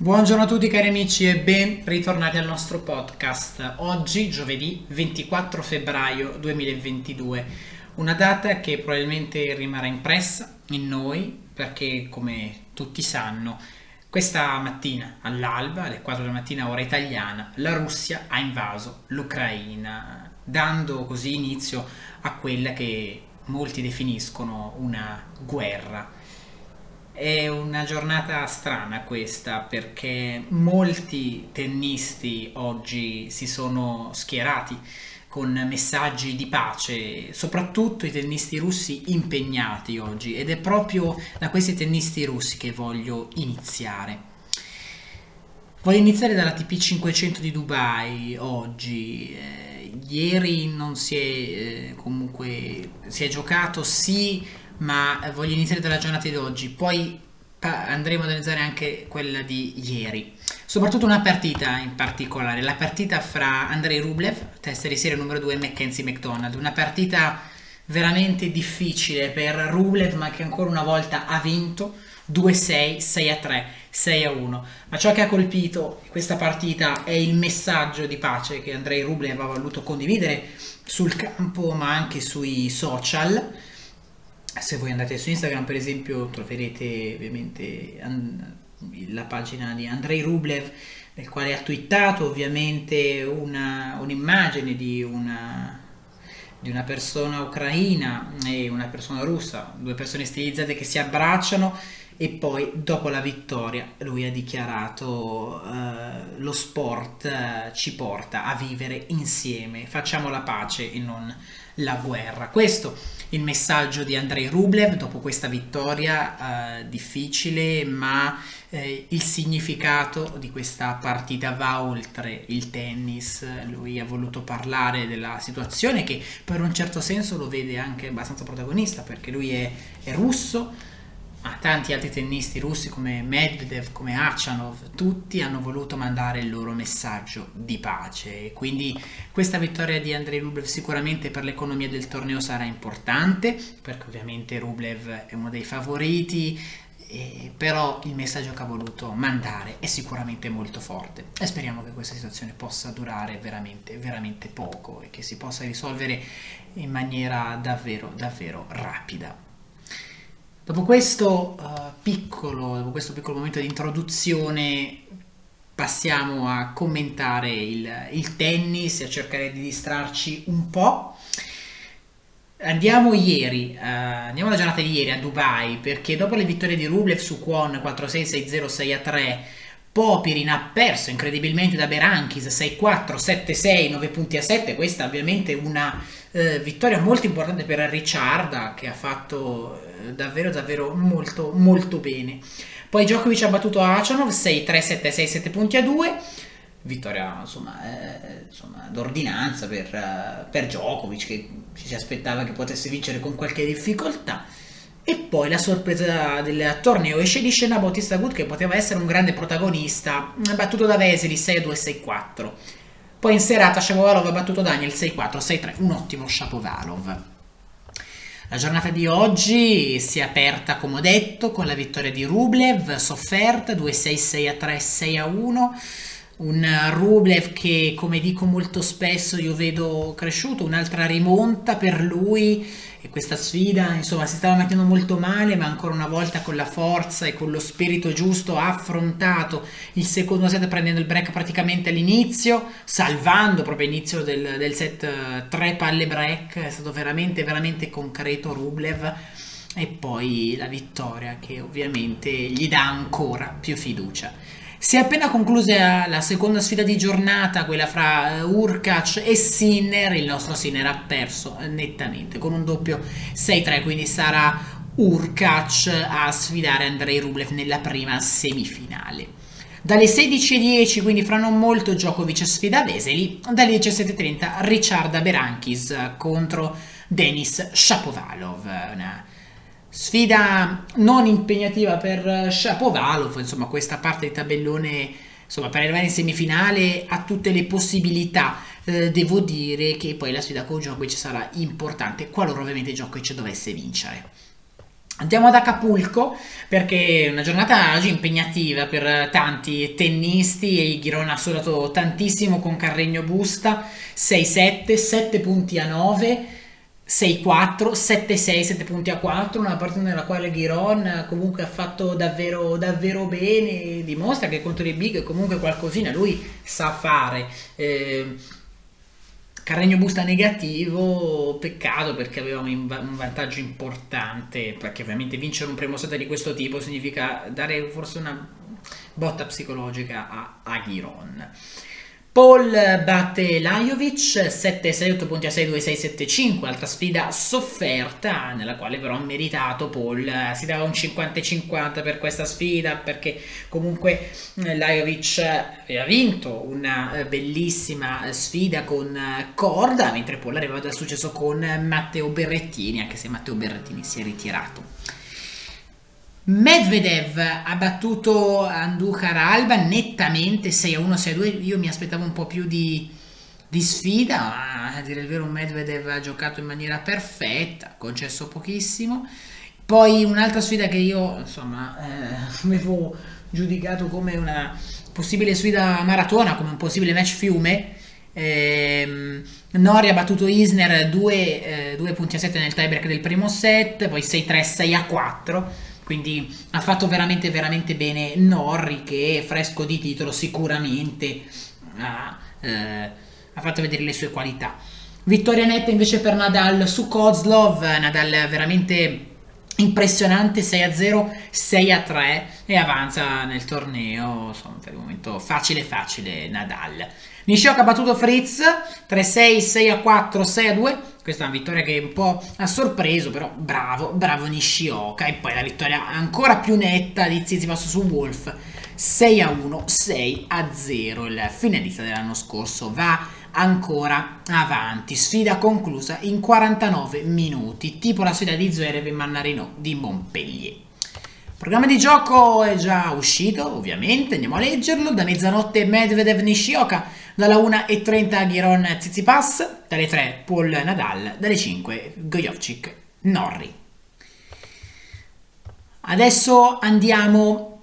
Buongiorno a tutti cari amici e ben ritornati al nostro podcast. Oggi, giovedì 24 febbraio 2022, una data che probabilmente rimarrà impressa in noi perché, come tutti sanno, questa mattina all'alba, alle 4 della mattina ora italiana, la Russia ha invaso l'Ucraina, dando così inizio a quella che molti definiscono una guerra è una giornata strana questa perché molti tennisti oggi si sono schierati con messaggi di pace, soprattutto i tennisti russi impegnati oggi ed è proprio da questi tennisti russi che voglio iniziare. Voglio iniziare dalla TP 500 di Dubai oggi. Eh, ieri non si è eh, comunque si è giocato sì ma voglio iniziare dalla giornata di oggi, poi andremo ad analizzare anche quella di ieri. Soprattutto una partita in particolare, la partita fra Andrei Rublev, testa di serie numero 2, e Mackenzie McDonald, una partita veramente difficile per Rublev, ma che ancora una volta ha vinto 2-6, 6-3, 6-1. Ma ciò che ha colpito questa partita è il messaggio di pace che Andrei Rublev ha voluto condividere sul campo, ma anche sui social se voi andate su Instagram per esempio troverete ovviamente la pagina di Andrei Rublev nel quale ha twittato ovviamente una, un'immagine di una, di una persona ucraina e una persona russa, due persone stilizzate che si abbracciano e poi dopo la vittoria lui ha dichiarato uh, lo sport uh, ci porta a vivere insieme, facciamo la pace e non la guerra. Questo il messaggio di Andrei Rublev dopo questa vittoria uh, difficile, ma eh, il significato di questa partita va oltre il tennis. Lui ha voluto parlare della situazione che per un certo senso lo vede anche abbastanza protagonista perché lui è, è russo a tanti altri tennisti russi come Medvedev, come Achanov, tutti hanno voluto mandare il loro messaggio di pace. Quindi questa vittoria di Andrei Rublev sicuramente per l'economia del torneo sarà importante, perché ovviamente Rublev è uno dei favoriti, eh, però il messaggio che ha voluto mandare è sicuramente molto forte e speriamo che questa situazione possa durare veramente, veramente poco e che si possa risolvere in maniera davvero, davvero rapida. Dopo questo, uh, piccolo, dopo questo piccolo momento di introduzione passiamo a commentare il, il tennis e a cercare di distrarci un po'. Andiamo ieri, uh, andiamo alla giornata di ieri a Dubai perché dopo le vittorie di Rublev su Kwon 4-6, 6-0, 6-3 Popirin ha perso incredibilmente da Berankis 6-4, 7-6, 9 punti a 7. Questa ovviamente una eh, vittoria molto importante per Ricciarda che ha fatto eh, davvero davvero molto molto bene. Poi Djokovic ha battuto Achanov 6-3, 7-6, 7 punti a 2. Vittoria insomma, eh, insomma d'ordinanza per, uh, per Djokovic che ci si aspettava che potesse vincere con qualche difficoltà. E poi la sorpresa del torneo esce di scena Bautista Good che poteva essere un grande protagonista, battuto da Veseli 6-2, 6-4. Poi in serata Shapovalov ha battuto Daniel 6-4, 6-3, un ottimo Shapovalov. La giornata di oggi si è aperta, come ho detto, con la vittoria di Rublev, sofferta 2-6, 6-3, 6-1 un Rublev che come dico molto spesso io vedo cresciuto, un'altra rimonta per lui e questa sfida insomma si stava mettendo molto male ma ancora una volta con la forza e con lo spirito giusto ha affrontato il secondo set prendendo il break praticamente all'inizio salvando proprio all'inizio del, del set tre palle break. È stato veramente veramente concreto Rublev. E poi la vittoria che ovviamente gli dà ancora più fiducia si è appena conclusa la seconda sfida di giornata, quella fra eh, Urkac e Sinner. Il nostro Sinner ha perso nettamente con un doppio 6-3, quindi sarà Urkac a sfidare Andrei Rublev nella prima semifinale. Dalle 16.10, quindi fra non molto, Djokovic sfida Veseli. Dalle 17.30, Ricciarda Berankis contro Denis Shapovalov. Una Sfida non impegnativa per Shapovalov, insomma questa parte di tabellone insomma, per arrivare in semifinale ha tutte le possibilità. Eh, devo dire che poi la sfida con Djokovic sarà importante qualora ovviamente Djokovic dovesse vincere. Andiamo ad Acapulco perché è una giornata oggi impegnativa per tanti tennisti e il Girona ha sudato tantissimo con Carregno Busta 6-7, 7 punti a 9, 6-4, 7-6, 7 punti a 4, una partita nella quale Giron comunque ha fatto davvero, davvero bene, dimostra che contro i big comunque qualcosina lui sa fare. Eh, Carregno busta negativo, peccato perché avevamo un vantaggio importante, perché ovviamente vincere un primo set di questo tipo significa dare forse una botta psicologica a Aghiron. Paul batte Lajovic 7-6, 8 punti a 6, 2, 6, 7, 5, altra sfida sofferta nella quale però ha meritato Paul, si dava un 50-50 per questa sfida perché comunque eh, Lajovic aveva vinto una eh, bellissima sfida con eh, Corda, mentre Paul arrivava dal successo con Matteo Berrettini, anche se Matteo Berrettini si è ritirato. Medvedev ha battuto Andujar Alba nettamente 6-1, 6-2. Io mi aspettavo un po' più di, di sfida, ma a dire il vero Medvedev ha giocato in maniera perfetta, concesso pochissimo. Poi un'altra sfida che io insomma eh, avevo giudicato come una possibile sfida maratona, come un possibile match fiume. Eh, Nori ha battuto Isner 2 eh, punti a 7 nel tiebreak del primo set, poi 6-3, 6-4 quindi ha fatto veramente veramente bene Norri che fresco di titolo sicuramente ha, eh, ha fatto vedere le sue qualità. Vittoria netta invece per Nadal su Kozlov, Nadal veramente impressionante 6-0, 6-3 e avanza nel torneo, insomma per il momento facile facile Nadal. Nishioka ha battuto Fritz 3-6, 6-4, 6-2. Questa è una vittoria che un po' ha sorpreso, però bravo, bravo Nishioka. E poi la vittoria ancora più netta di Tsitsipas su Wolf 6-1, 6-0. Il finalista dell'anno scorso va ancora avanti. Sfida conclusa in 49 minuti, tipo la sfida di Zverev e Mannarino di Montpellier. Il programma di gioco è già uscito, ovviamente, andiamo a leggerlo. Da mezzanotte Medvedev Nishioka, dalla 1.30 Giron Tsitsipas, dalle 3 Paul Nadal, dalle 5 Gojovcic Norri. Adesso andiamo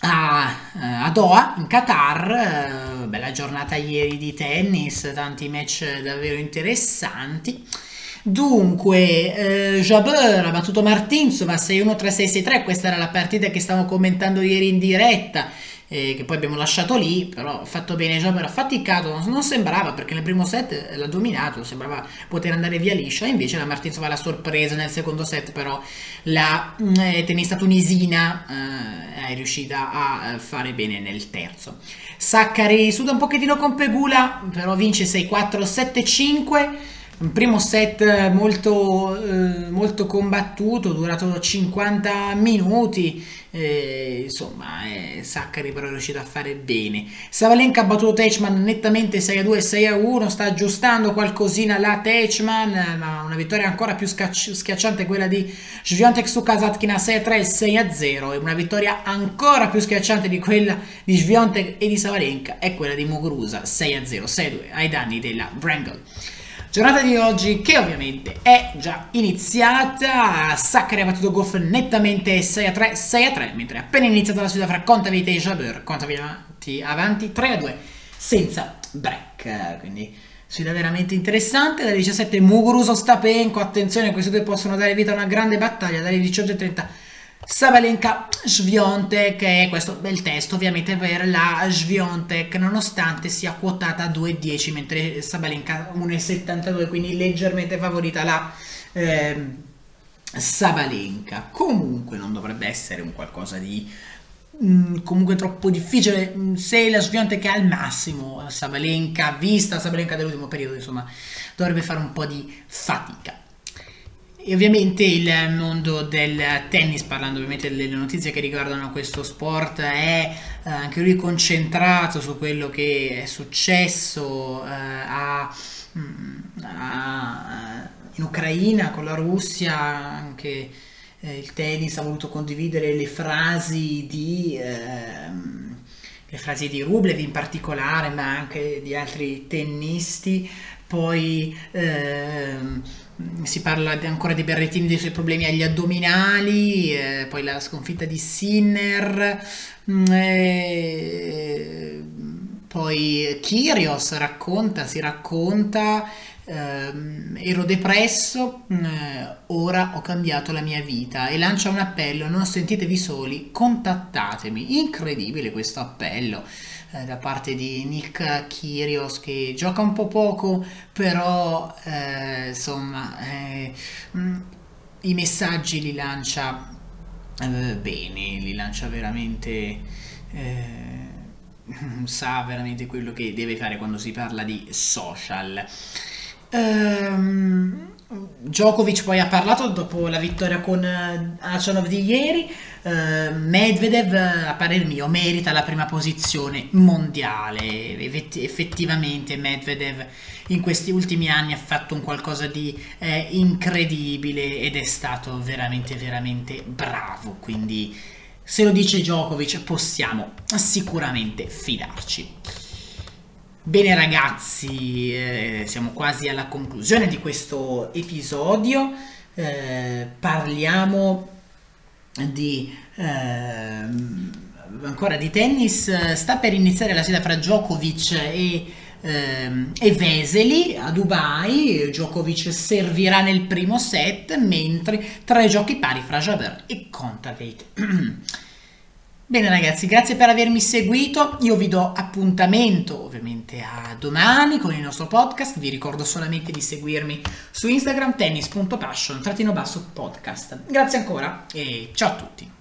a, a Doha, in Qatar. Bella giornata ieri di tennis, tanti match davvero interessanti. Dunque, eh, Jabeur ha battuto Martinsova 6-1-3-6-6-3, questa era la partita che stavamo commentando ieri in diretta, eh, che poi abbiamo lasciato lì, però ha fatto bene Jabeur, ha faticato, non, non, sembrava perché nel primo set l'ha dominato, sembrava poter andare via liscia, invece la Martinsova l'ha sorpresa nel secondo set, però la eh, tennista tunisina eh, è riuscita a fare bene nel terzo. Saccari suda un pochettino con Pegula, però vince 6-4-7-5 un primo set molto, eh, molto combattuto, durato 50 minuti, eh, insomma eh, Saccari però è riuscito a fare bene. Savalenka ha battuto Teichmann nettamente 6-2, 6-1, sta aggiustando qualcosina la Teichmann, ma una vittoria ancora più schiacciante quella di Sviontek su Kazatkina 6-3, 6-0 e una vittoria ancora più schiacciante di quella di Sviontek e di Savalenka è quella di Muguruza 6-0, 6-2 ai danni della Brangle. Giornata di oggi che ovviamente è già iniziata. Saccari ha battuto Goff nettamente 6 a 3, 6 a 3, mentre è appena iniziata la sfida fra Contavite e Jabeur. Contavite avanti 3 a 2 senza break. Quindi sfida veramente interessante. Dalle 17 Muguruso Stapenko. Attenzione, questi due possono dare vita a una grande battaglia. Dalle 18.30 Sabalenka Sviontek e questo bel testo ovviamente per la Sviontek nonostante sia quotata a 2,10 mentre Sabalenka 1,72 quindi leggermente favorita la eh, Sabalenka. Comunque non dovrebbe essere un qualcosa di mm, comunque troppo difficile mm, se la Sviontek è al massimo Sabalenka vista Sabalenka dell'ultimo periodo insomma dovrebbe fare un po' di fatica e ovviamente il mondo del tennis, parlando ovviamente delle notizie che riguardano questo sport, è eh, anche lui concentrato su quello che è successo eh, a, mm, a, in Ucraina con la Russia, anche eh, il tennis ha voluto condividere le frasi di... Ehm, le frasi di Rublev in particolare, ma anche di altri tennisti, poi ehm, si parla ancora di Berrettini, dei suoi problemi agli addominali, eh, poi la sconfitta di Sinner, mm, eh, poi Kyrios racconta, si racconta Uh, ero depresso, uh, ora ho cambiato la mia vita e lancia un appello, non sentitevi soli, contattatemi. Incredibile questo appello uh, da parte di Nick Kyrgios che gioca un po' poco, però eh, insomma mh, mm, i messaggi li lancia bene, li lancia veramente sa veramente quello che deve fare quando si parla di social. Um, Djokovic poi ha parlato dopo la vittoria con uh, Achanov di ieri. Uh, Medvedev, a parer mio, merita la prima posizione mondiale. effettivamente, Medvedev in questi ultimi anni ha fatto un qualcosa di eh, incredibile ed è stato veramente, veramente bravo. Quindi, se lo dice Djokovic, possiamo sicuramente fidarci. Bene ragazzi, eh, siamo quasi alla conclusione di questo episodio. Eh, parliamo di eh, ancora di tennis. Sta per iniziare la sfida fra Djokovic e, ehm, e Veseli a Dubai. Djokovic servirà nel primo set, mentre tre giochi pari fra Jaber e Contadate. Bene ragazzi, grazie per avermi seguito, io vi do appuntamento ovviamente a domani con il nostro podcast, vi ricordo solamente di seguirmi su Instagram tennis.passion-podcast. Grazie ancora e ciao a tutti.